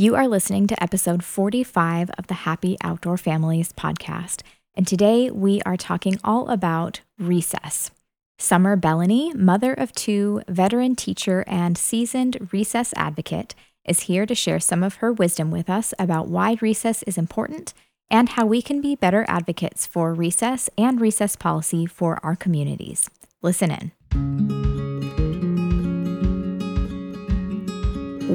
You are listening to episode 45 of the Happy Outdoor Families podcast, and today we are talking all about recess. Summer Bellany, mother of two, veteran teacher, and seasoned recess advocate, is here to share some of her wisdom with us about why recess is important and how we can be better advocates for recess and recess policy for our communities. Listen in.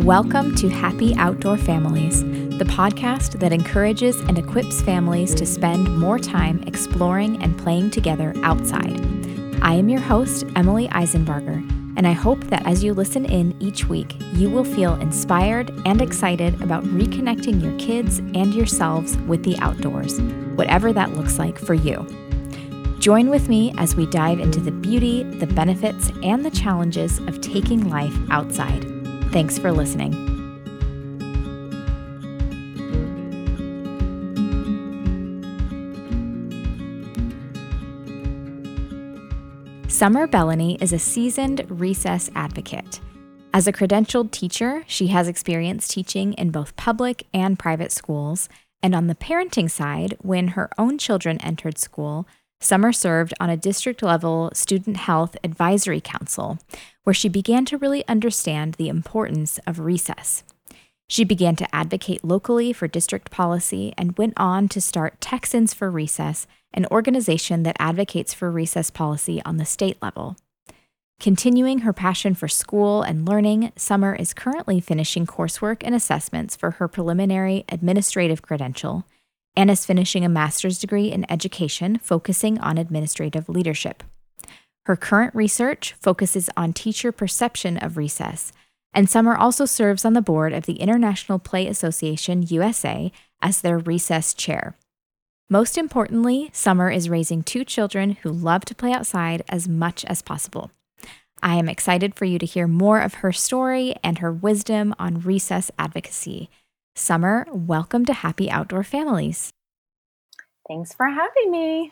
Welcome to Happy Outdoor Families, the podcast that encourages and equips families to spend more time exploring and playing together outside. I am your host, Emily Eisenberger, and I hope that as you listen in each week, you will feel inspired and excited about reconnecting your kids and yourselves with the outdoors, whatever that looks like for you. Join with me as we dive into the beauty, the benefits, and the challenges of taking life outside. Thanks for listening. Summer Bellany is a seasoned recess advocate. As a credentialed teacher, she has experience teaching in both public and private schools. And on the parenting side, when her own children entered school, Summer served on a district level student health advisory council, where she began to really understand the importance of recess. She began to advocate locally for district policy and went on to start Texans for Recess, an organization that advocates for recess policy on the state level. Continuing her passion for school and learning, Summer is currently finishing coursework and assessments for her preliminary administrative credential and is finishing a master's degree in education focusing on administrative leadership. Her current research focuses on teacher perception of recess, and Summer also serves on the board of the International Play Association USA as their recess chair. Most importantly, Summer is raising two children who love to play outside as much as possible. I am excited for you to hear more of her story and her wisdom on recess advocacy. Summer, welcome to Happy Outdoor Families. Thanks for having me.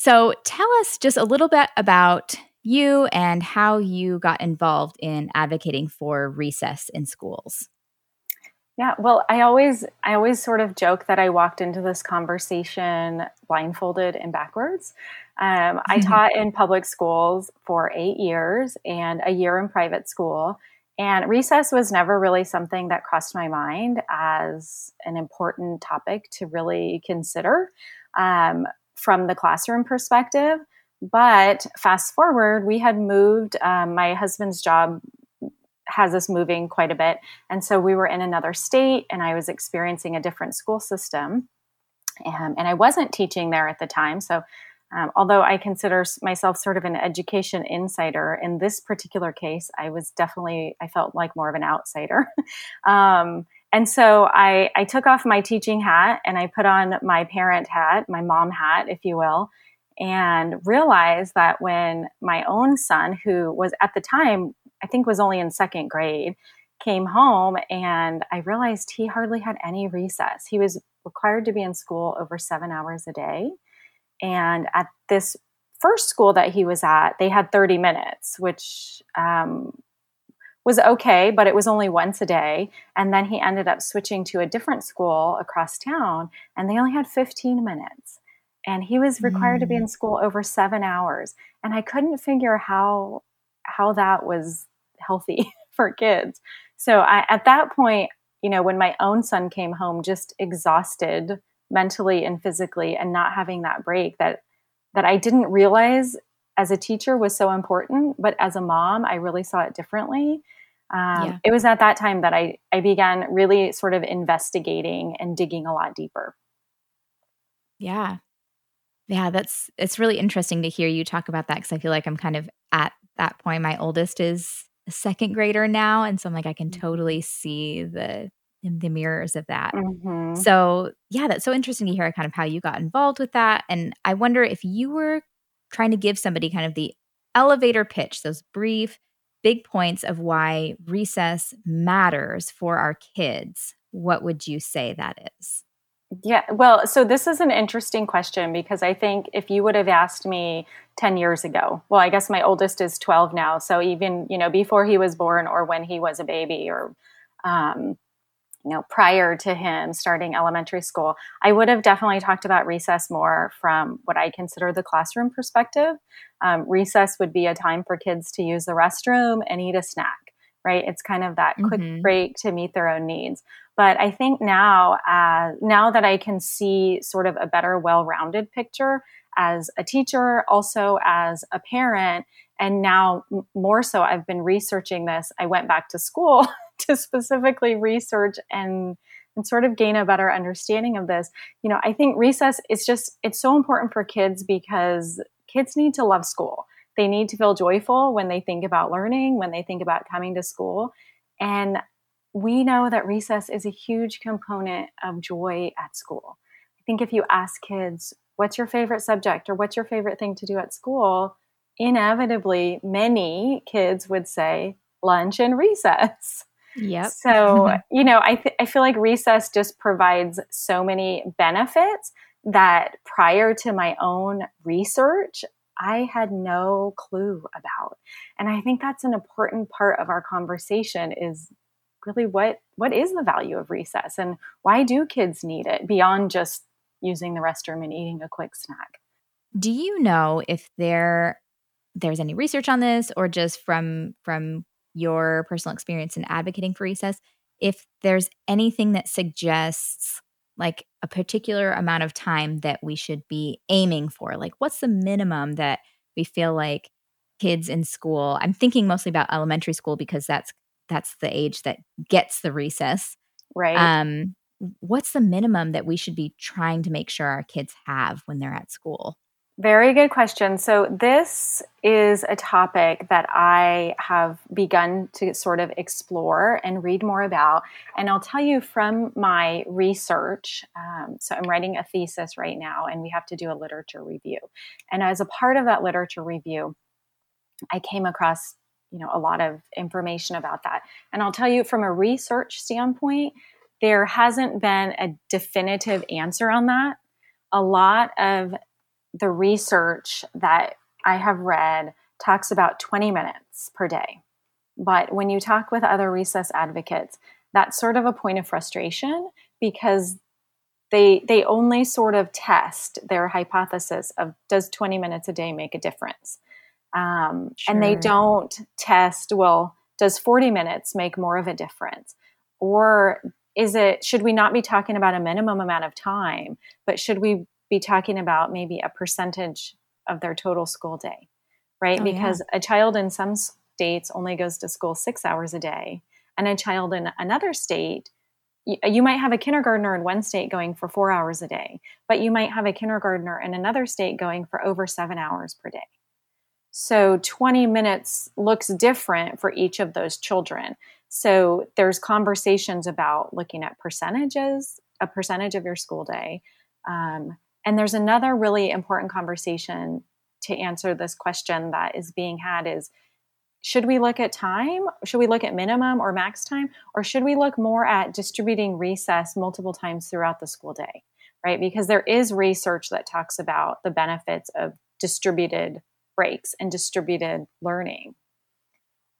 So, tell us just a little bit about you and how you got involved in advocating for recess in schools. Yeah, well, I always I always sort of joke that I walked into this conversation blindfolded and backwards. Um, I taught in public schools for eight years and a year in private school. And recess was never really something that crossed my mind as an important topic to really consider um, from the classroom perspective. But fast forward, we had moved. Um, my husband's job has us moving quite a bit. And so we were in another state, and I was experiencing a different school system. Um, and I wasn't teaching there at the time. So um, although I consider myself sort of an education insider, in this particular case, I was definitely, I felt like more of an outsider. um, and so I, I took off my teaching hat and I put on my parent hat, my mom hat, if you will, and realized that when my own son, who was at the time, I think was only in second grade, came home and I realized he hardly had any recess. He was required to be in school over seven hours a day. And at this first school that he was at, they had 30 minutes, which um, was okay, but it was only once a day. And then he ended up switching to a different school across town, and they only had 15 minutes. And he was required mm. to be in mm. school over seven hours. And I couldn't figure how how that was healthy for kids. So I, at that point, you know, when my own son came home just exhausted mentally and physically and not having that break that that I didn't realize as a teacher was so important but as a mom I really saw it differently um, yeah. it was at that time that I, I began really sort of investigating and digging a lot deeper yeah yeah that's it's really interesting to hear you talk about that because i feel like i'm kind of at that point my oldest is a second grader now and so i'm like i can mm-hmm. totally see the in the mirrors of that. Mm-hmm. So, yeah, that's so interesting to hear kind of how you got involved with that. And I wonder if you were trying to give somebody kind of the elevator pitch, those brief, big points of why recess matters for our kids, what would you say that is? Yeah, well, so this is an interesting question because I think if you would have asked me 10 years ago, well, I guess my oldest is 12 now. So even, you know, before he was born or when he was a baby or, um, you know, prior to him starting elementary school, I would have definitely talked about recess more from what I consider the classroom perspective. Um, recess would be a time for kids to use the restroom and eat a snack, right? It's kind of that quick mm-hmm. break to meet their own needs. But I think now, uh, now that I can see sort of a better, well-rounded picture as a teacher, also as a parent, and now more so, I've been researching this. I went back to school to specifically research and and sort of gain a better understanding of this. You know, I think recess is just it's so important for kids because kids need to love school. They need to feel joyful when they think about learning, when they think about coming to school. And we know that recess is a huge component of joy at school. I think if you ask kids, what's your favorite subject or what's your favorite thing to do at school? Inevitably, many kids would say lunch and recess. Yep. So, mm-hmm. you know, I, th- I feel like recess just provides so many benefits that prior to my own research, I had no clue about. And I think that's an important part of our conversation is really what what is the value of recess and why do kids need it beyond just using the restroom and eating a quick snack? Do you know if there there's any research on this or just from from your personal experience in advocating for recess, if there's anything that suggests like a particular amount of time that we should be aiming for, like what's the minimum that we feel like kids in school, I'm thinking mostly about elementary school because that's that's the age that gets the recess. Right. Um what's the minimum that we should be trying to make sure our kids have when they're at school? Very good question. So, this is a topic that I have begun to sort of explore and read more about. And I'll tell you from my research. Um, so, I'm writing a thesis right now, and we have to do a literature review. And as a part of that literature review, I came across you know a lot of information about that. And I'll tell you from a research standpoint, there hasn't been a definitive answer on that. A lot of the research that I have read talks about 20 minutes per day. But when you talk with other recess advocates, that's sort of a point of frustration because they they only sort of test their hypothesis of does 20 minutes a day make a difference um, sure. and they don't test well does 40 minutes make more of a difference or is it should we not be talking about a minimum amount of time but should we be talking about maybe a percentage of their total school day, right? Oh, because yeah. a child in some states only goes to school six hours a day, and a child in another state, you might have a kindergartner in one state going for four hours a day, but you might have a kindergartner in another state going for over seven hours per day. So 20 minutes looks different for each of those children. So there's conversations about looking at percentages, a percentage of your school day, um, and there's another really important conversation to answer this question that is being had is should we look at time? Should we look at minimum or max time? Or should we look more at distributing recess multiple times throughout the school day? Right? Because there is research that talks about the benefits of distributed breaks and distributed learning.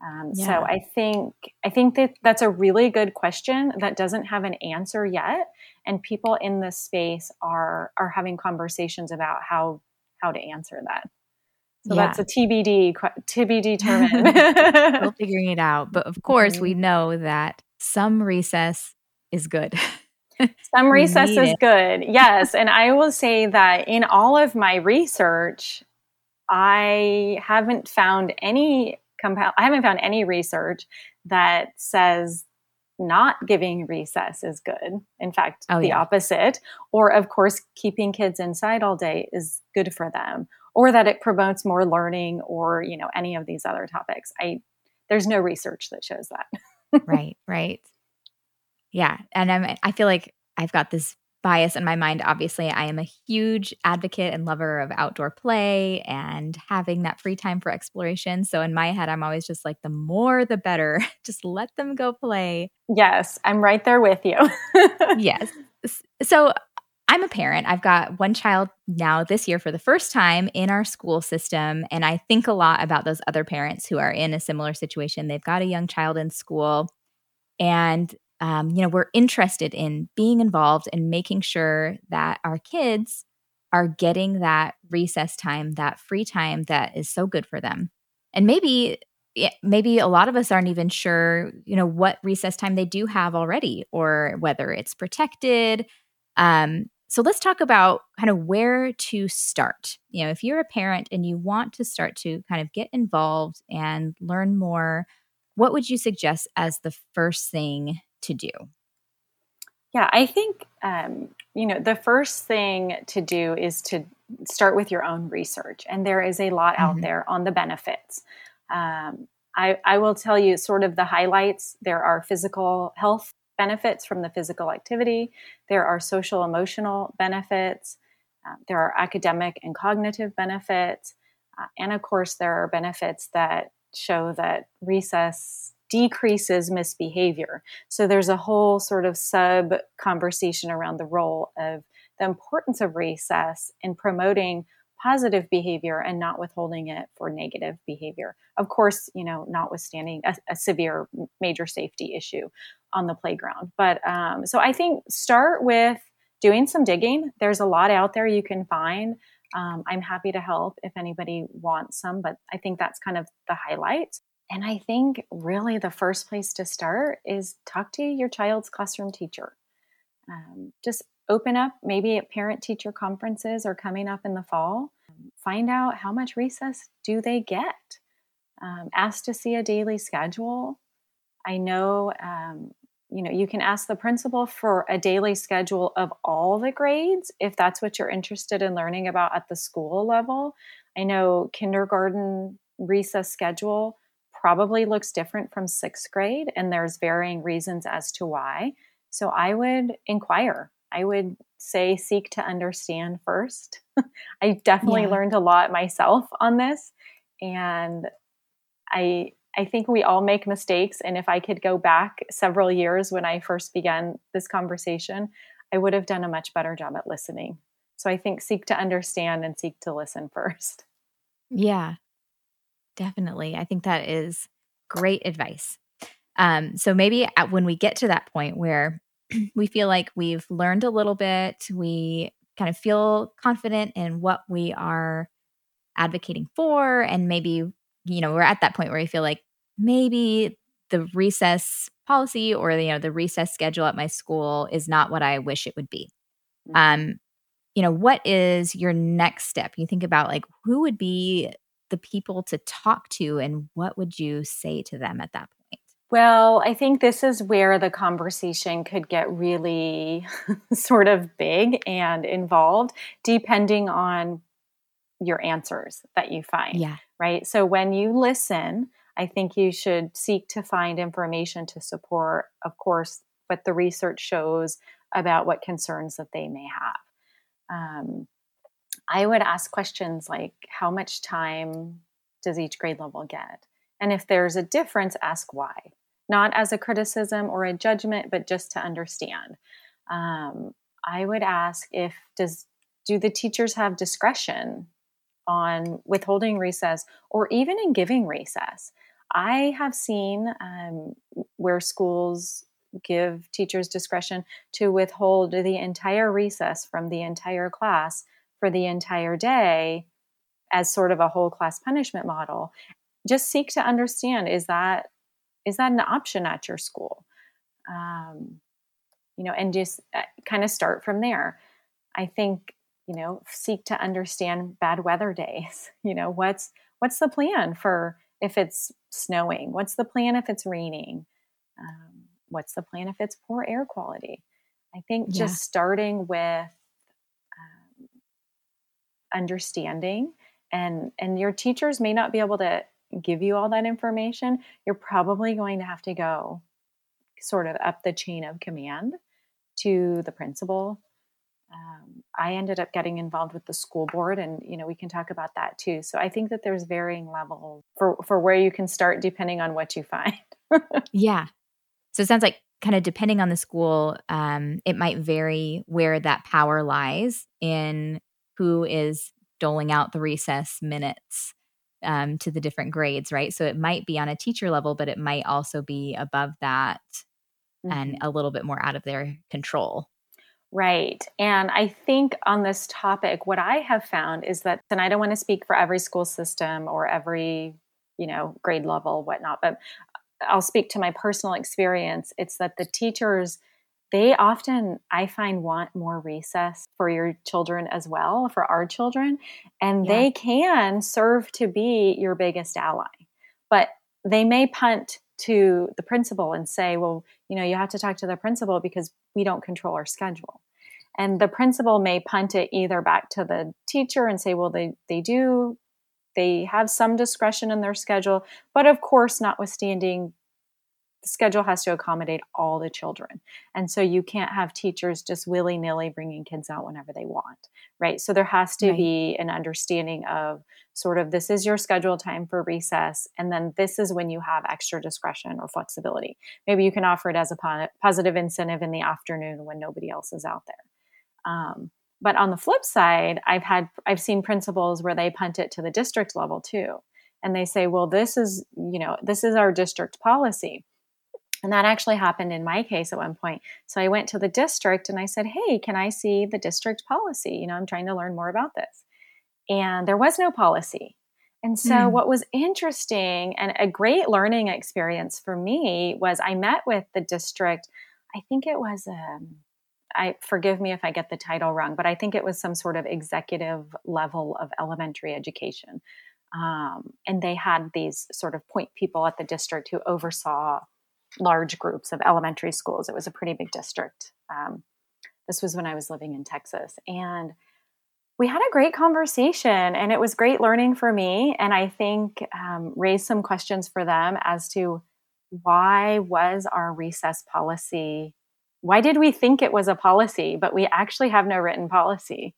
Um, yeah. So I think I think that that's a really good question that doesn't have an answer yet, and people in this space are are having conversations about how how to answer that. So yeah. that's a TBD TBD determined. Still figuring it out, but of course mm-hmm. we know that some recess is good. some recess is it. good, yes. And I will say that in all of my research, I haven't found any compel I haven't found any research that says not giving recess is good. In fact, oh, the yeah. opposite. Or, of course, keeping kids inside all day is good for them, or that it promotes more learning, or you know, any of these other topics. I there's no research that shows that. right, right. Yeah, and I'm. I feel like I've got this bias in my mind. Obviously, I am a huge advocate and lover of outdoor play and having that free time for exploration. So in my head, I'm always just like, the more the better. just let them go play. Yes, I'm right there with you. yes. So I'm a parent. I've got one child now this year for the first time in our school system. And I think a lot about those other parents who are in a similar situation. They've got a young child in school and um, you know, we're interested in being involved and making sure that our kids are getting that recess time, that free time that is so good for them. And maybe maybe a lot of us aren't even sure, you know, what recess time they do have already or whether it's protected. Um, so let's talk about kind of where to start. You know, if you're a parent and you want to start to kind of get involved and learn more, what would you suggest as the first thing to do? Yeah, I think, um, you know, the first thing to do is to start with your own research. And there is a lot mm-hmm. out there on the benefits. Um, I, I will tell you sort of the highlights. There are physical health benefits from the physical activity, there are social emotional benefits, uh, there are academic and cognitive benefits, uh, and of course, there are benefits that show that recess decreases misbehavior. So there's a whole sort of sub conversation around the role of the importance of recess in promoting positive behavior and not withholding it for negative behavior. Of course, you know, notwithstanding a, a severe major safety issue on the playground. But um, so I think start with doing some digging. There's a lot out there you can find. Um, I'm happy to help if anybody wants some, but I think that's kind of the highlight. And I think really the first place to start is talk to your child's classroom teacher. Um, just open up maybe at parent teacher conferences or coming up in the fall. Find out how much recess do they get. Um, ask to see a daily schedule. I know um, you know you can ask the principal for a daily schedule of all the grades if that's what you're interested in learning about at the school level. I know kindergarten recess schedule probably looks different from sixth grade, and there's varying reasons as to why. So I would inquire. I would say seek to understand first. I definitely yeah. learned a lot myself on this, and I I think we all make mistakes. And if I could go back several years when I first began this conversation, I would have done a much better job at listening. So I think seek to understand and seek to listen first. Yeah, Definitely. I think that is great advice. Um, so maybe at, when we get to that point where we feel like we've learned a little bit, we kind of feel confident in what we are advocating for, and maybe, you know, we're at that point where we feel like maybe the recess policy or you know the recess schedule at my school is not what I wish it would be. Mm-hmm. Um, you know, what is your next step? You think about like who would be the people to talk to and what would you say to them at that point? Well, I think this is where the conversation could get really sort of big and involved depending on your answers that you find. Yeah. Right. So when you listen, I think you should seek to find information to support, of course, what the research shows about what concerns that they may have. Um, I would ask questions like how much time does each grade level get? And if there's a difference, ask why. Not as a criticism or a judgment, but just to understand. Um, I would ask if does do the teachers have discretion on withholding recess or even in giving recess? I have seen um, where schools give teachers discretion to withhold the entire recess from the entire class for the entire day as sort of a whole class punishment model. Just seek to understand is that is that an option at your school? Um, you know and just uh, kind of start from there. I think you know seek to understand bad weather days. You know what's what's the plan for if it's snowing? What's the plan if it's raining? Um, what's the plan if it's poor air quality? I think yeah. just starting with understanding and and your teachers may not be able to give you all that information you're probably going to have to go sort of up the chain of command to the principal. Um, i ended up getting involved with the school board and you know we can talk about that too. So i think that there's varying levels for for where you can start depending on what you find. Yeah. So it sounds like kind of depending on the school um, it might vary where that power lies in who is doling out the recess minutes um, to the different grades, right? So it might be on a teacher level, but it might also be above that mm-hmm. and a little bit more out of their control. Right. And I think on this topic, what I have found is that, and I don't want to speak for every school system or every, you know, grade level, whatnot, but I'll speak to my personal experience. It's that the teachers, they often, I find, want more recess for your children as well, for our children. And yeah. they can serve to be your biggest ally. But they may punt to the principal and say, well, you know, you have to talk to the principal because we don't control our schedule. And the principal may punt it either back to the teacher and say, well, they, they do, they have some discretion in their schedule. But of course, notwithstanding the schedule has to accommodate all the children. And so you can't have teachers just willy nilly bringing kids out whenever they want, right? So there has to right. be an understanding of sort of this is your scheduled time for recess, and then this is when you have extra discretion or flexibility. Maybe you can offer it as a positive incentive in the afternoon when nobody else is out there. Um, but on the flip side, I've had I've seen principals where they punt it to the district level too, and they say, "Well, this is you know this is our district policy." And that actually happened in my case at one point. So I went to the district and I said, Hey, can I see the district policy? You know, I'm trying to learn more about this. And there was no policy. And so, mm. what was interesting and a great learning experience for me was I met with the district. I think it was, um, I forgive me if I get the title wrong, but I think it was some sort of executive level of elementary education. Um, and they had these sort of point people at the district who oversaw large groups of elementary schools. It was a pretty big district. Um, this was when I was living in Texas. And we had a great conversation, and it was great learning for me. And I think um, raised some questions for them as to why was our recess policy why did we think it was a policy but we actually have no written policy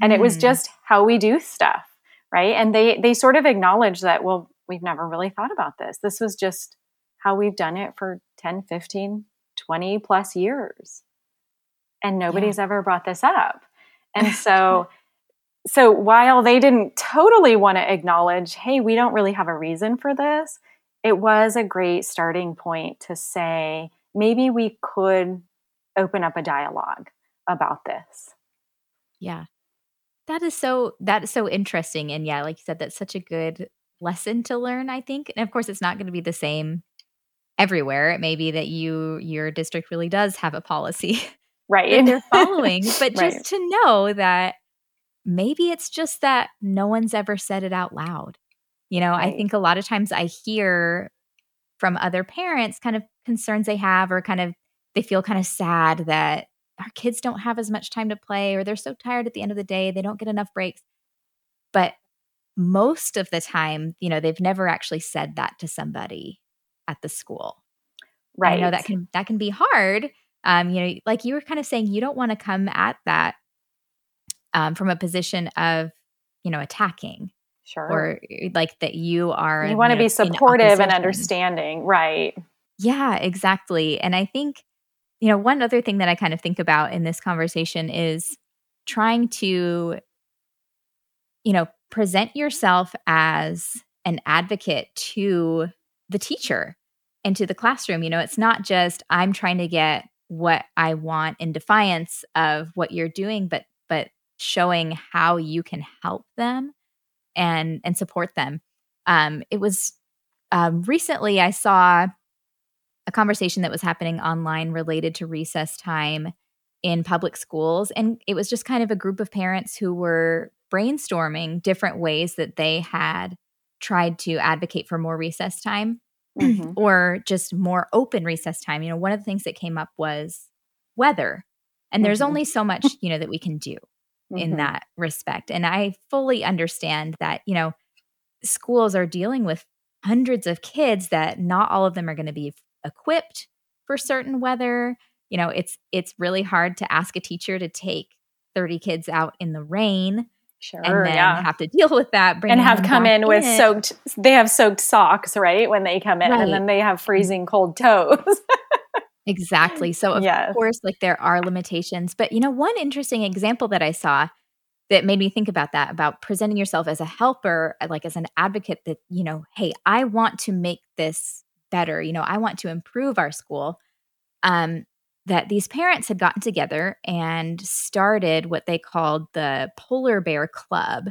and mm. it was hmm. just how we do stuff right and they they sort of acknowledged that well we've never really thought about this this was just how we've done it for 10, 15, 20 plus years. And nobody's yeah. ever brought this up. And so so while they didn't totally want to acknowledge, hey, we don't really have a reason for this, it was a great starting point to say maybe we could open up a dialogue about this. Yeah. That is so that is so interesting and yeah, like you said that's such a good lesson to learn, I think. And of course it's not going to be the same everywhere. It may be that you your district really does have a policy right that they're following, but just to know that maybe it's just that no one's ever said it out loud. You know, right. I think a lot of times I hear from other parents kind of concerns they have or kind of they feel kind of sad that our kids don't have as much time to play or they're so tired at the end of the day, they don't get enough breaks. But most of the time, you know, they've never actually said that to somebody at the school. Right. I know that can that can be hard. Um, you know, like you were kind of saying, you don't want to come at that um, from a position of, you know, attacking. Sure. Or eh, like that you are. You want to be supportive and understanding, right? Yeah, exactly. And I think, you know, one other thing that I kind of think about in this conversation is trying to, you know, present yourself as an advocate to the teacher into the classroom. You know, it's not just I'm trying to get what I want in defiance of what you're doing, but but showing how you can help them and and support them. Um, it was um, recently I saw a conversation that was happening online related to recess time in public schools, and it was just kind of a group of parents who were brainstorming different ways that they had tried to advocate for more recess time mm-hmm. or just more open recess time. You know, one of the things that came up was weather. And there's mm-hmm. only so much, you know, that we can do mm-hmm. in that respect. And I fully understand that, you know, schools are dealing with hundreds of kids that not all of them are going to be equipped for certain weather. You know, it's it's really hard to ask a teacher to take 30 kids out in the rain Sure. And then yeah. have to deal with that. And have come in with in. soaked, they have soaked socks, right? When they come in, right. and then they have freezing cold toes. exactly. So, of yes. course, like there are limitations. But, you know, one interesting example that I saw that made me think about that about presenting yourself as a helper, uh, like as an advocate that, you know, hey, I want to make this better. You know, I want to improve our school. um, that these parents had gotten together and started what they called the Polar Bear Club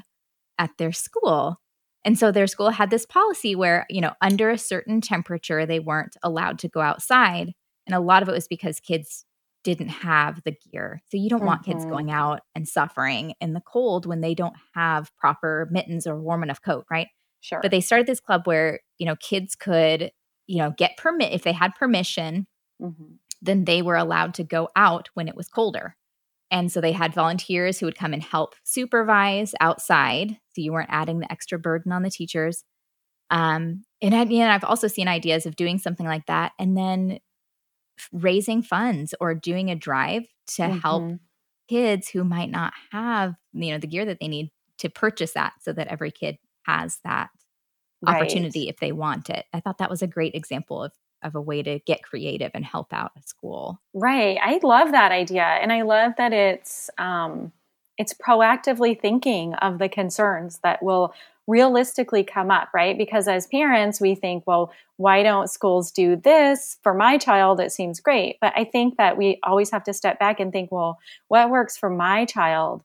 at their school. And so their school had this policy where, you know, under a certain temperature, they weren't allowed to go outside. And a lot of it was because kids didn't have the gear. So you don't mm-hmm. want kids mm-hmm. going out and suffering in the cold when they don't have proper mittens or warm enough coat, right? Sure. But they started this club where, you know, kids could, you know, get permit if they had permission, mm-hmm. Then they were allowed to go out when it was colder. And so they had volunteers who would come and help supervise outside. So you weren't adding the extra burden on the teachers. Um, and, I, and I've also seen ideas of doing something like that and then raising funds or doing a drive to mm-hmm. help kids who might not have, you know, the gear that they need to purchase that so that every kid has that right. opportunity if they want it. I thought that was a great example of of a way to get creative and help out a school. Right. I love that idea. And I love that it's um, it's proactively thinking of the concerns that will realistically come up, right? Because as parents, we think, well, why don't schools do this for my child? It seems great. But I think that we always have to step back and think, well, what works for my child?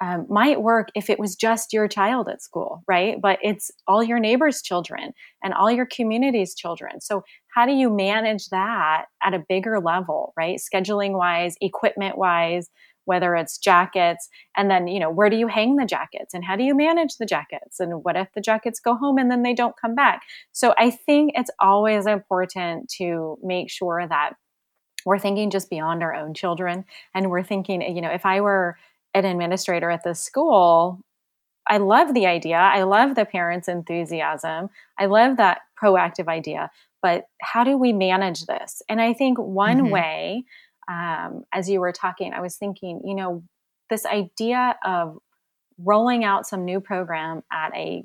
Um, might work if it was just your child at school, right? But it's all your neighbors' children and all your community's children. So, how do you manage that at a bigger level, right? Scheduling wise, equipment wise, whether it's jackets, and then, you know, where do you hang the jackets and how do you manage the jackets? And what if the jackets go home and then they don't come back? So, I think it's always important to make sure that we're thinking just beyond our own children and we're thinking, you know, if I were an administrator at this school, I love the idea. I love the parents' enthusiasm. I love that proactive idea. But how do we manage this? And I think one mm-hmm. way, um, as you were talking, I was thinking, you know, this idea of rolling out some new program at a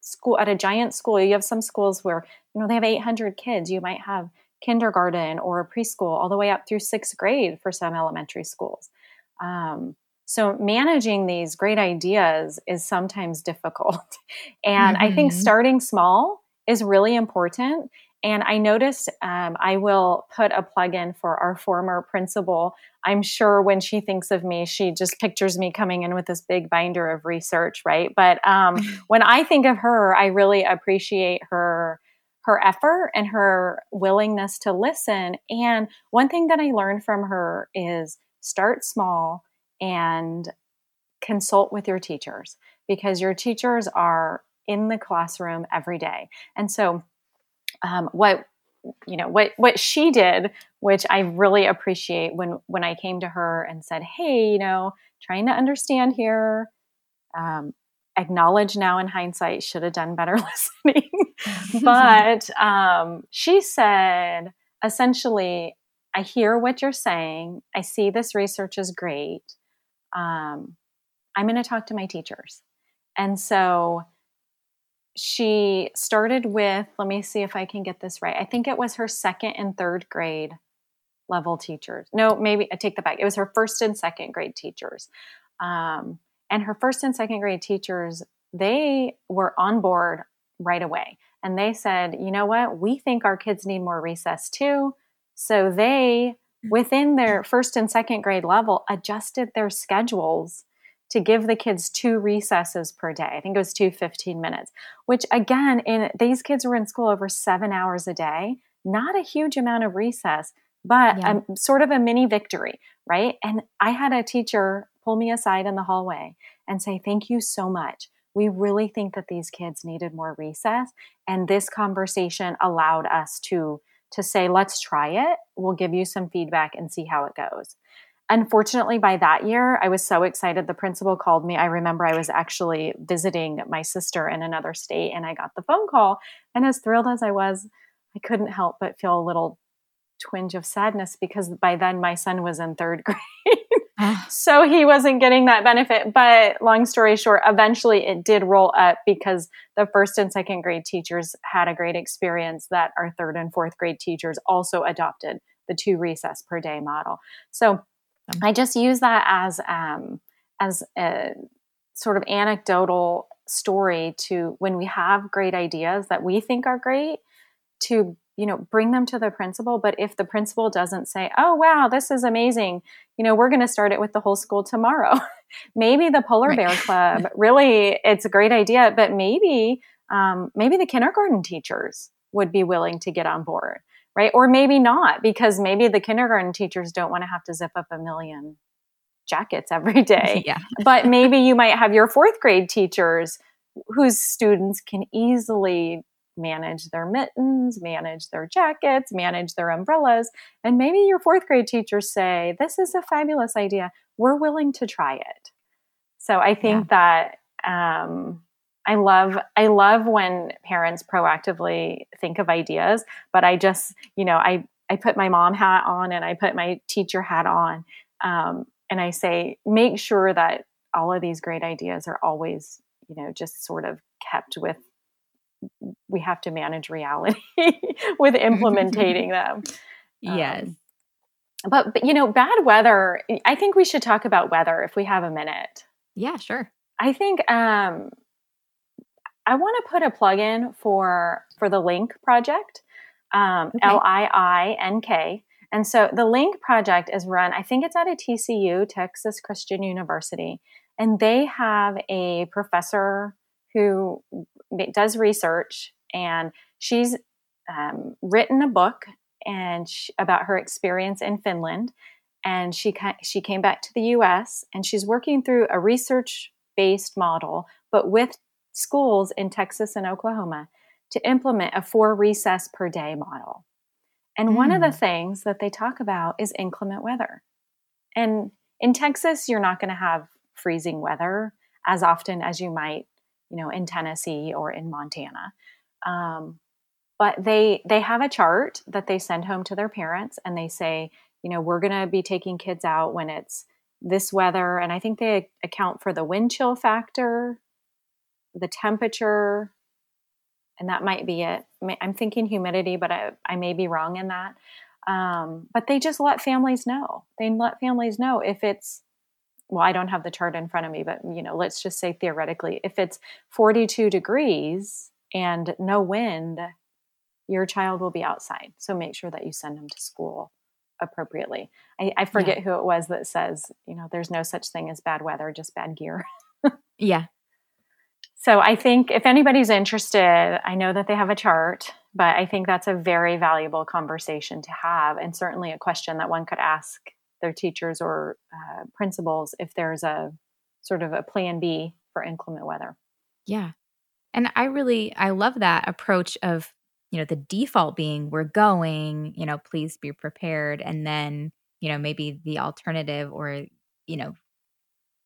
school, at a giant school. You have some schools where, you know, they have 800 kids. You might have kindergarten or preschool all the way up through sixth grade for some elementary schools. Um, so managing these great ideas is sometimes difficult. and mm-hmm. I think mm-hmm. starting small is really important. And I noticed um, I will put a plug in for our former principal. I'm sure when she thinks of me, she just pictures me coming in with this big binder of research, right? But um, when I think of her, I really appreciate her her effort and her willingness to listen. And one thing that I learned from her is start small and consult with your teachers because your teachers are in the classroom every day. And so, um, what you know what what she did which i really appreciate when when i came to her and said hey you know trying to understand here um, acknowledge now in hindsight should have done better listening. But um, she said essentially i hear what you're saying. I see this research is great um, I'm going to talk to my teachers. And so she started with, let me see if I can get this right. I think it was her second and third grade level teachers. No, maybe I take that back. It was her first and second grade teachers. Um, and her first and second grade teachers, they were on board right away. And they said, you know what? We think our kids need more recess too. So they within their first and second grade level adjusted their schedules to give the kids two recesses per day. I think it was two 15 minutes, which again, in these kids were in school over seven hours a day, not a huge amount of recess, but yeah. a, sort of a mini victory, right? And I had a teacher pull me aside in the hallway and say, Thank you so much. We really think that these kids needed more recess. And this conversation allowed us to to say, let's try it. We'll give you some feedback and see how it goes. Unfortunately, by that year, I was so excited. The principal called me. I remember I was actually visiting my sister in another state and I got the phone call. And as thrilled as I was, I couldn't help but feel a little twinge of sadness because by then my son was in third grade. so he wasn't getting that benefit. But long story short, eventually it did roll up because the first and second grade teachers had a great experience that our third and fourth grade teachers also adopted the two recess per day model. So I just use that as um, as a sort of anecdotal story to when we have great ideas that we think are great to you know bring them to the principal but if the principal doesn't say oh wow this is amazing you know we're going to start it with the whole school tomorrow. Maybe the polar right. bear club really it's a great idea but maybe um, maybe the kindergarten teachers would be willing to get on board right? Or maybe not because maybe the kindergarten teachers don't want to have to zip up a million jackets every day. Yeah. But maybe you might have your fourth grade teachers whose students can easily manage their mittens, manage their jackets, manage their umbrellas. And maybe your fourth grade teachers say, This is a fabulous idea. We're willing to try it. So I think yeah. that um, I love I love when parents proactively think of ideas, but I just, you know, I I put my mom hat on and I put my teacher hat on. Um, and I say, make sure that all of these great ideas are always, you know, just sort of kept with we have to manage reality with implementing them. Yes. Um, but, but, you know, bad weather, I think we should talk about weather if we have a minute. Yeah, sure. I think um, I want to put a plug in for for the LiiNK project, um, okay. L I I N K. And so the LiiNK project is run, I think it's at a TCU, Texas Christian University, and they have a professor who does research and she's um, written a book and she, about her experience in Finland and she she came back to the US and she's working through a research based model but with schools in Texas and Oklahoma to implement a four recess per day model. And mm. one of the mm. things that they talk about is inclement weather. And in Texas you're not going to have freezing weather as often as you might you know, in Tennessee or in Montana. Um, but they they have a chart that they send home to their parents, and they say, you know, we're going to be taking kids out when it's this weather, and I think they account for the wind chill factor, the temperature, and that might be it. I'm thinking humidity, but I, I may be wrong in that. Um, but they just let families know. They let families know if it's well, I don't have the chart in front of me, but you know, let's just say theoretically, if it's 42 degrees and no wind, your child will be outside. So make sure that you send them to school appropriately. I, I forget yeah. who it was that says, you know, there's no such thing as bad weather, just bad gear. yeah. So I think if anybody's interested, I know that they have a chart, but I think that's a very valuable conversation to have and certainly a question that one could ask their teachers or uh, principals if there's a sort of a plan B for inclement weather. Yeah. And I really I love that approach of, you know, the default being we're going, you know, please be prepared and then, you know, maybe the alternative or, you know,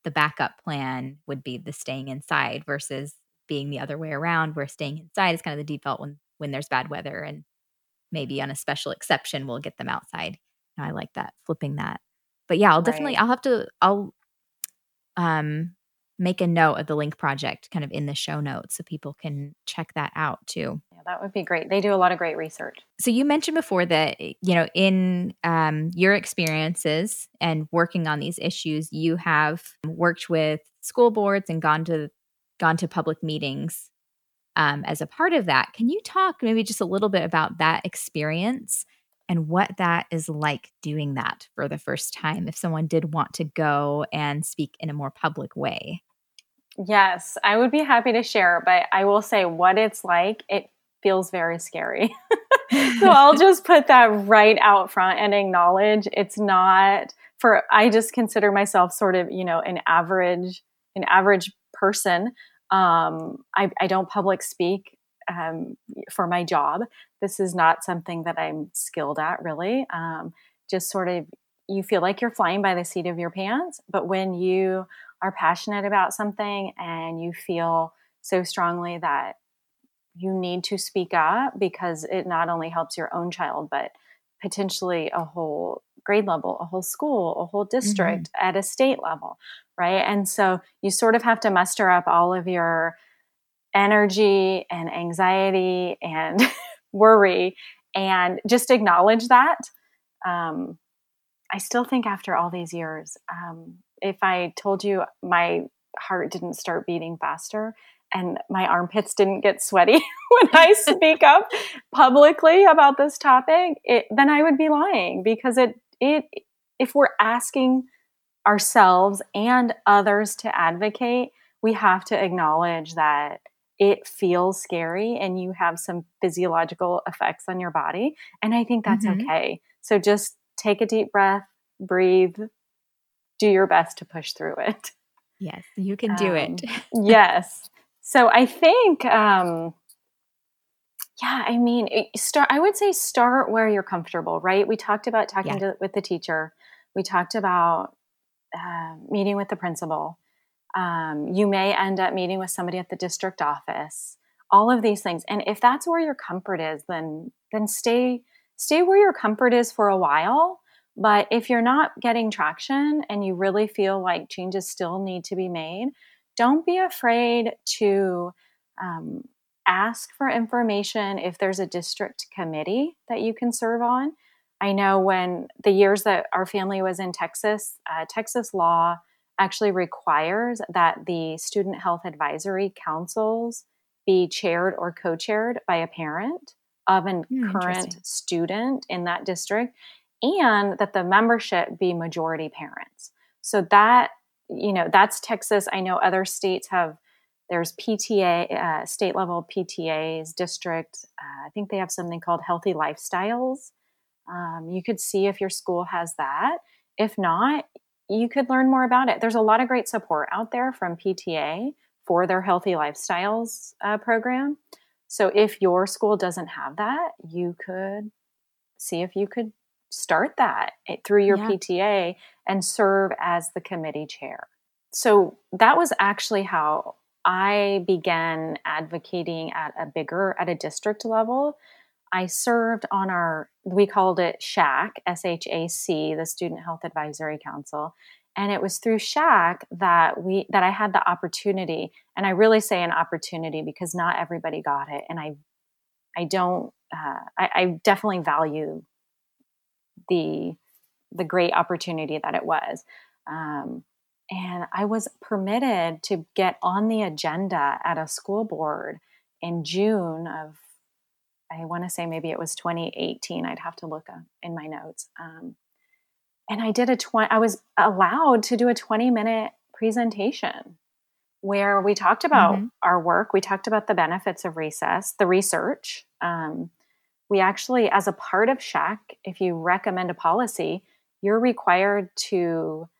the backup plan would be the staying inside versus being the other way around where staying inside is kind of the default when when there's bad weather and maybe on a special exception we'll get them outside. I like that flipping that. But yeah, I'll right. definitely I'll have to I'll um make a note of the LiiNK project kind of in the show notes so people can check that out too. Yeah, that would be great. They do a lot of great research. So you mentioned before that you know in um, your experiences and working on these issues, you have worked with school boards and gone to gone to public meetings um, as a part of that. Can you talk maybe just a little bit about that experience and what that is like doing that for the first time if someone did want to go and speak in a more public way. Yes, I would be happy to share, but I will say what it's like, it feels very scary. so I'll just put that right out front and acknowledge it's not for I just consider myself sort of, you know, an average an average person. Um, I, I don't public speak um, for my job. This is not something that I'm skilled at, really. Um, just sort of, you feel like you're flying by the seat of your pants, but when you are passionate about something and you feel so strongly that you need to speak up because it not only helps your own child, but potentially a whole grade level, a whole school, a whole district mm-hmm. at a state level, right? And so you sort of have to muster up all of your energy and anxiety and worry and just acknowledge that. Um, I still think after all these years, um, if I told you my heart didn't start beating faster and my armpits didn't get sweaty when I speak up publicly about this topic, it, then I would be lying because it it if we're asking ourselves and others to advocate, we have to acknowledge that it feels scary and you have some physiological effects on your body. And I think that's mm-hmm. okay. So just take a deep breath, breathe, do your best to push through it. Yes, you can do um, it. yes. So I think, um, yeah, I mean, start. I would say start where you're comfortable, right? We talked about talking yeah. to, with the teacher. We talked about uh, meeting with the principal. Um, you may end up meeting with somebody at the district office. All of these things, and if that's where your comfort is, then then stay stay where your comfort is for a while. But if you're not getting traction and you really feel like changes still need to be made, don't be afraid to um, ask for information if there's a district committee that you can serve on. I know when the years that our family was in Texas, uh, Texas law actually requires that the student health advisory councils be chaired or co chaired by a parent of a mm, current student in that district and that the membership be majority parents. So that you know that's texas. I know other states have there's pta uh, state level ptas district uh, i think they have something called healthy lifestyles. Um, you could see if your school has that. If not you could learn more about it there's a lot of great support out there from pta for their healthy lifestyles uh, program so if your school doesn't have that you could see if you could start that eh, through your yeah. PTA and serve as the committee chair. So that was actually how I began advocating at a bigger, at a district level. I served on our, we called it SHAC, S H A C, the Student Health Advisory Council. And it was through SHAC that we that I had the opportunity, and I really say an opportunity because not everybody got it, and I I don't uh, I, I definitely value the the great opportunity that it was. Um, and I was permitted to get on the agenda at a school board in June of, I want to say maybe it was 2018. I'd have to look in my notes. Um, and I did a 20, I was allowed to do a 20 minute presentation where we talked about mm-hmm. our work. We talked about the benefits of recess, the research, um, we actually, as a part of SHAC, if you recommend a policy, you're required to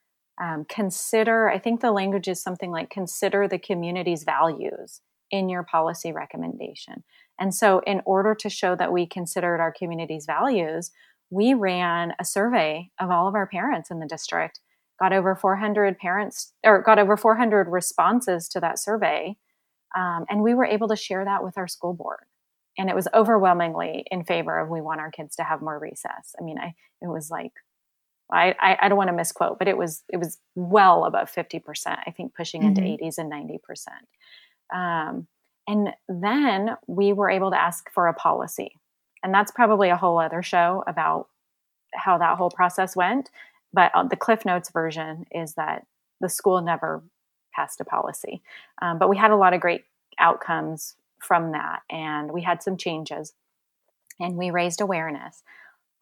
um, consider, I think the language is something like consider the community's values in your policy recommendation. And so, in order to show that we considered our community's values, we ran a survey of all of our parents in the district, got over 400 parents or got over 400 responses to that survey. Um, and we were able to share that with our school board and it was overwhelmingly in favor of we want our kids to have more recess. I mean, I it was like I, I, I don't want to misquote, but it was it was well above fifty percent. I think pushing into mm-hmm. 80s and ninety percent. Um, and then we were able to ask for a policy, and that's probably a whole other show about how that whole process went. But uh, the Cliff Notes version is that the school never passed a policy, um, but we had a lot of great outcomes from that. And we had some changes and we raised awareness.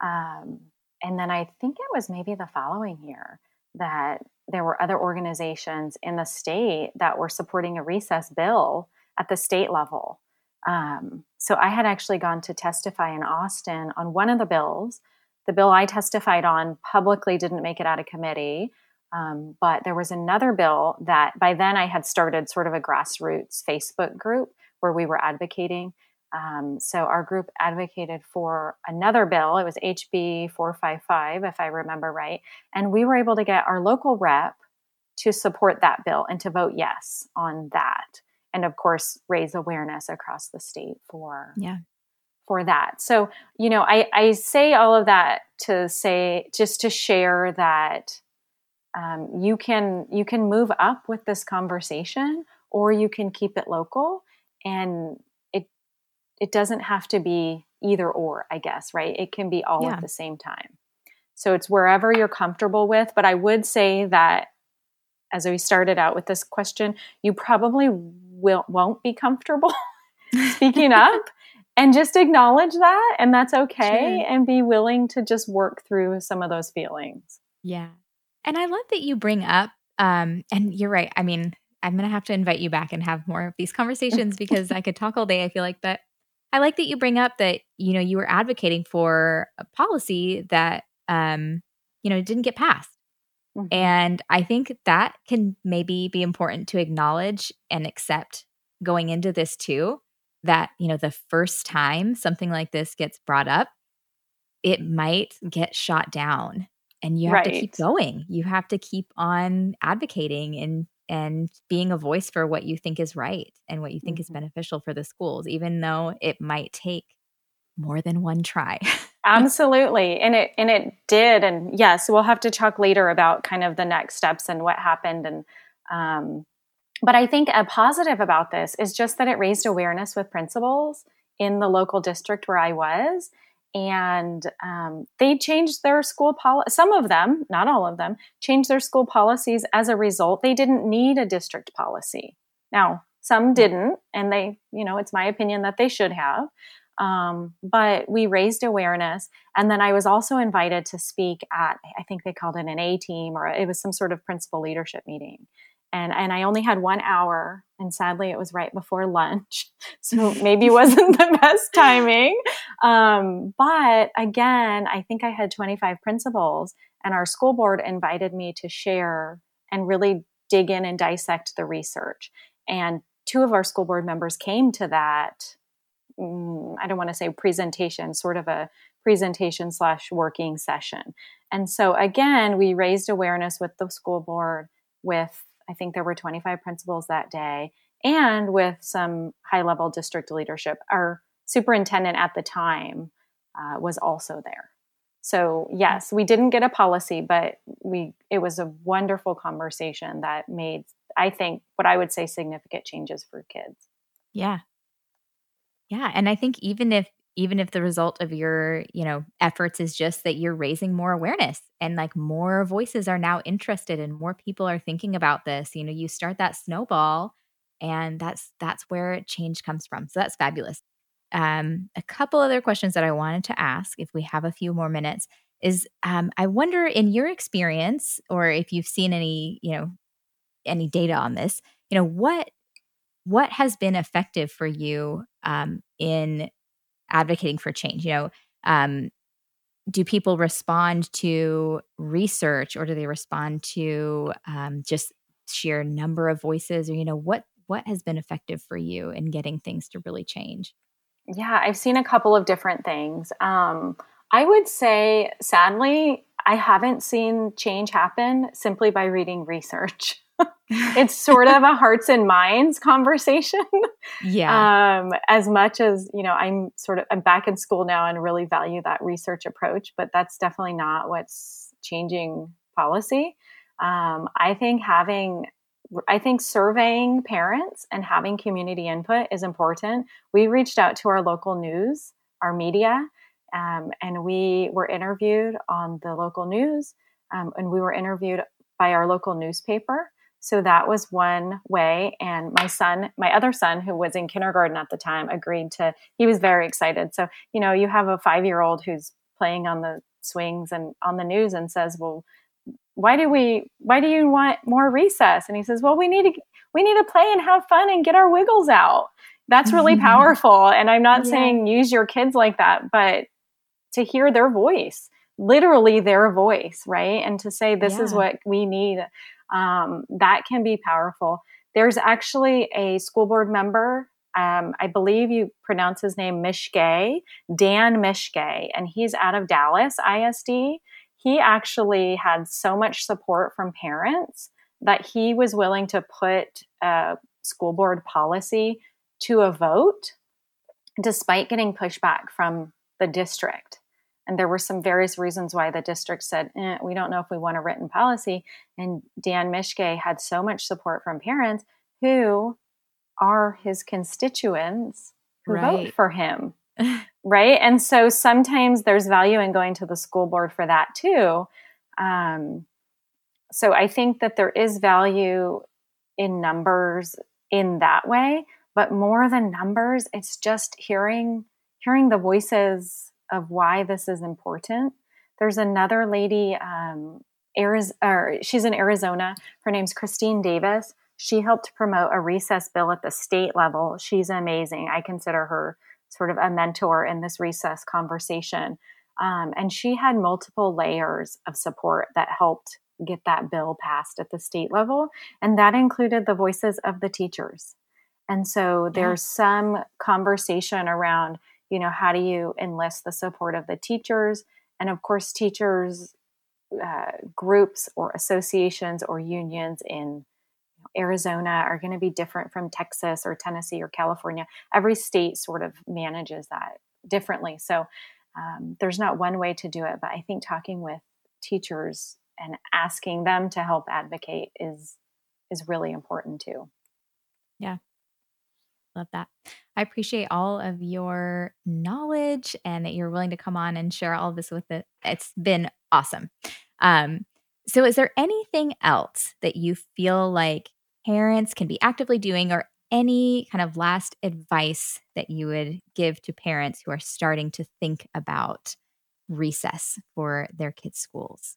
Um, and then I think it was maybe the following year that there were other organizations in the state that were supporting a recess bill at the state level. Um, so I had actually gone to testify in Austin on one of the bills. The bill I testified on publicly didn't make it out of committee. Um, but there was another bill that by then I had started sort of a grassroots Facebook group where we were advocating. Um, so our group advocated for another bill. It was HB 455, if I remember right. And we were able to get our local rep to support that bill and to vote yes on that. And of course, raise awareness across the state for yeah for that. So, you know, I, I say all of that to say just to share that um, you can you can move up with this conversation or you can keep it local and it it doesn't have to be either or i guess right it can be all yeah. at the same time so it's wherever you're comfortable with but i would say that as we started out with this question you probably will won't be comfortable speaking up and just acknowledge that and that's okay sure. and be willing to just work through some of those feelings. Yeah. And I love that you bring up um and you're right. I mean, I'm going to have to invite you back and have more of these conversations because I could talk all day I feel like but I like that you bring up that you know you were advocating for a policy that um you know didn't get passed. Mm-hmm. And I think that can maybe be important to acknowledge and accept going into this too that you know the first time something like this gets brought up it might get shot down and you have right. to keep going you have to keep on advocating and and being a voice for what you think is right and what you think mm-hmm. is beneficial for the schools even though it might take more than one try absolutely and it and it did and yes we'll have to talk later about kind of the next steps and what happened and um, but I think a positive about this is just that it raised awareness with principals in the local district where I was. And um, they changed their school policy. Some of them, not all of them, changed their school policies as a result. They didn't need a district policy. Now, some didn't, and they, you know, it's my opinion that they should have. Um, but we raised awareness. And then I was also invited to speak at, I think they called it an A team or it was some sort of principal leadership meeting and and I only had one hour, and sadly, it was right before lunch, so maybe wasn't the best timing. Um, but again, I think I had 25 principals, and our school board invited me to share and really dig in and dissect the research. And two of our school board members came to that. Mm, I don't want to say presentation, sort of a presentation slash working session. And so again, we raised awareness with the school board with I think there were 25 principals that day, and with some high level district leadership. Our superintendent at the time uh, was also there. So yes, we didn't get a policy, but we it was a wonderful conversation that made I think what I would say significant changes for kids. Yeah. Yeah, and I think even if even if the result of your you know efforts is just that you're raising more awareness and like more voices are now interested and more people are thinking about this you know you start that snowball and that's that's where change comes from. So that's fabulous. Um, a couple other questions that i wanted to ask if we have a few more minutes is um, i wonder in your experience or if you've seen any you know any data on this you know what what has been effective for you um, in advocating for change? You know um, do people respond to research or do they respond to um, just sheer number of voices? Or you know what what has been effective for you in getting things to really change? Yeah i've seen a couple of different things. Um, i would say sadly i haven't seen change happen simply by reading research it's sort of a hearts and minds conversation. Yeah. Um, as much as, you know, I'm sort of, I'm back in school now and really value that research approach, but that's definitely not what's changing policy. Um, I think having, I think surveying parents and having community input is important. We reached out to our local news, our media, um, and we were interviewed on the local news, um, and we were interviewed by our local newspaper. So that was one way. And my son, my other son, who was in kindergarten at the time, agreed to, he was very excited. So, you know, you have a five year old who's playing on the swings and on the news and says, well, why do we, why do you want more recess? And he says, well, we need to, we need to play and have fun and get our wiggles out. That's really mm-hmm. powerful. And I'm not yeah. saying use your kids like that, but to hear their voice, literally their voice, right? And to say, this yeah. is what we need um, that can be powerful. There's actually a school board member. Um, I believe you pronounce his name Micciche, Dan Micciche, and he's out of Dallas ISD. He actually had so much support from parents that he was willing to put a school board policy to a vote despite getting pushback from the district. And there were some various reasons why the district said, eh, we don't know if we want a written policy. And Dan Micciche had so much support from parents who are his constituents who right. vote for him. right. And so sometimes there's value in going to the school board for that too. Um, so I think that there is value in numbers in that way. But more than numbers, it's just hearing hearing the voices of why this is important. There's another lady, um, she's in Arizona. Her name's Christine Davis. She helped promote a recess bill at the state level. She's amazing. I consider her sort of a mentor in this recess conversation. Um, and she had multiple layers of support that helped get that bill passed at the state level. And that included the voices of the teachers. And so there's some conversation around, you know, how do you enlist the support of the teachers? And of course, teachers uh, groups or associations or unions in Arizona are going to be different from Texas or Tennessee or California. Every state sort of manages that differently. So um, there's not one way to do it, but I think talking with teachers and asking them to help advocate is is really important too. Yeah. Love that. I appreciate all of your knowledge and that you're willing to come on and share all of this with it. It's been awesome. Um, so, is there anything else that you feel like parents can be actively doing, or any kind of last advice that you would give to parents who are starting to think about recess for their kids' schools?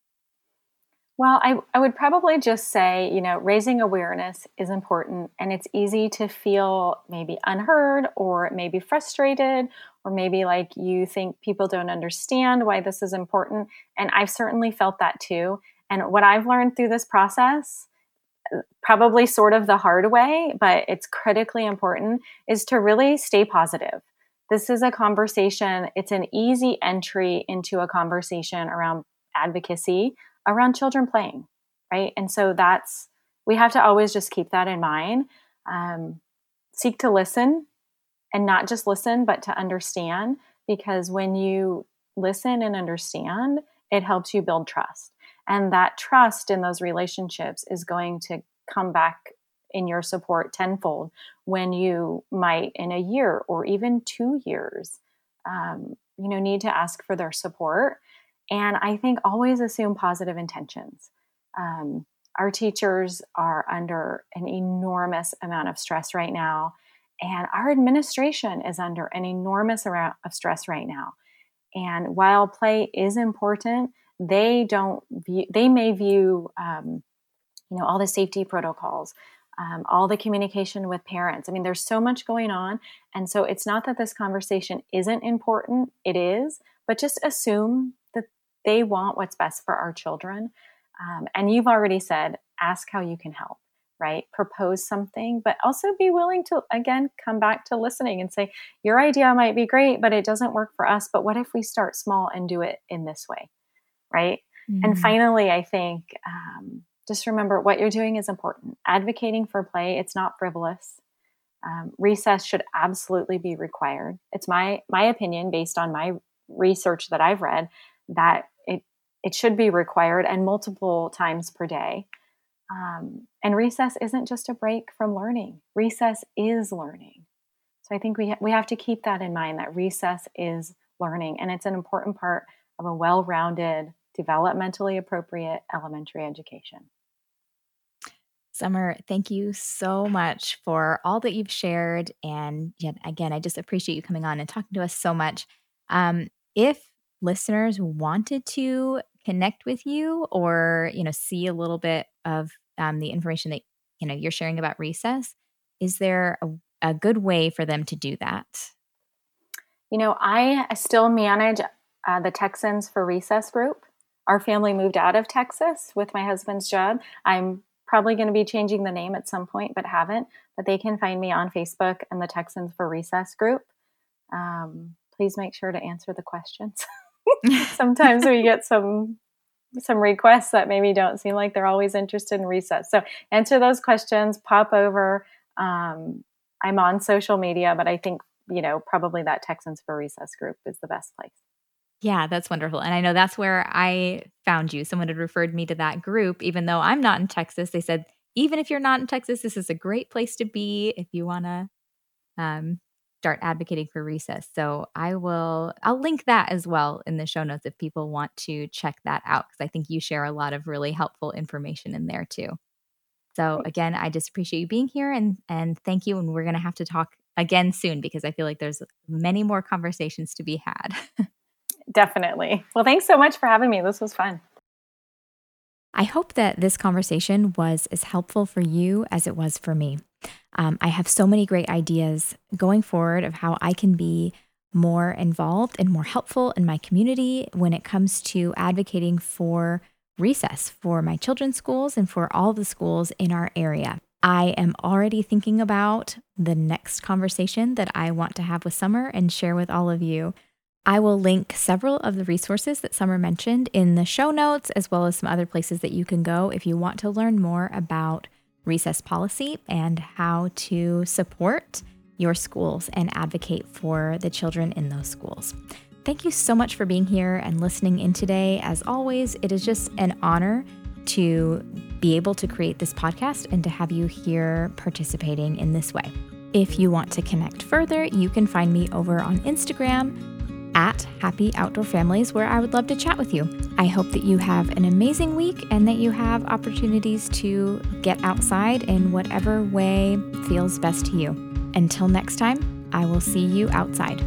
Well, I, I would probably just say, you know, raising awareness is important and it's easy to feel maybe unheard or maybe frustrated or maybe like you think people don't understand why this is important. And I've certainly felt that too. And what I've learned through this process, uh, probably sort of the hard way, but it's critically important, is to really stay positive. This is a conversation, it's an easy entry into a conversation around advocacy around children playing, right? And so that's, we have to always just keep that in mind. Um, seek to listen and not just listen, but to understand, because when you listen and understand, it helps you build trust. And that trust in those relationships is going to come back in your support tenfold when you might in a year or even two years um, you know need to ask for their support and I think always assume positive intentions. Um, our teachers are under an enormous amount of stress right now, and our administration is under an enormous amount of stress right now. And while play is important, they don't view, they may view, um, you know, all the safety protocols, um, all the communication with parents. I mean, there's so much going on. And so it's not that this conversation isn't important, it is, but just assume they want what's best for our children. Um, and you've already said, ask how you can help, right? Propose something, but also be willing to, again, come back to listening and say, your idea might be great, but it doesn't work for us. But what if we start small and do it in this way, right? Mm-hmm. And finally, I think um, just remember what you're doing is important. Advocating for play, it's not frivolous. Um, recess should absolutely be required. It's my my opinion based on my research that I've read that it should be required and multiple times per day. Um, and recess isn't just a break from learning, recess is learning. So I think we, ha- we have to keep that in mind that recess is learning, and it's an important part of a well rounded, developmentally appropriate elementary education. Summer, thank you so much for all that you've shared. And yet again, I just appreciate you coming on and talking to us so much. Um, if listeners wanted to connect with you or you know see a little bit of um, the information that you know you're sharing about recess is there a, a good way for them to do that? You know i still manage uh, the texans for recess group. Our family moved out of texas with my husband's job. I'm probably going to be changing the name at some point but haven't but they can find me on facebook and the texans for recess group. Um, please make sure to answer the questions sometimes we get some some requests that maybe don't seem like they're always interested in recess. So answer those questions, pop over. Um, I'm on social media, but I think, you know, probably that Texans for Recess group is the best place. Yeah, that's wonderful. And I know that's where I found you. Someone had referred me to that group, even though I'm not in Texas. They said, even if you're not in Texas, this is a great place to be if you want to um, start advocating for recess. So I will I'll link that as well in the show notes if people want to check that out because I think you share a lot of really helpful information in there too. So again, I just appreciate you being here and and thank you. And we're gonna have to talk again soon because I feel like there's many more conversations to be had. Definitely. Well, thanks so much for having me. This was fun. I hope that this conversation was as helpful for you as it was for me. Um, I have so many great ideas going forward of how I can be more involved and more helpful in my community when it comes to advocating for recess for my children's schools and for all the schools in our area. I am already thinking about the next conversation that I want to have with Summer and share with all of you. I will link several of the resources that Summer mentioned in the show notes, as well as some other places that you can go if you want to learn more about recess policy and how to support your schools and advocate for the children in those schools. Thank you so much for being here and listening in today. As always, it is just an honor to be able to create this podcast and to have you here participating in this way. If you want to connect further, you can find me over on Instagram at Happy Outdoor Families, where I would love to chat with you. I hope that you have an amazing week and that you have opportunities to get outside in whatever way feels best to you. Until next time, I will see you outside.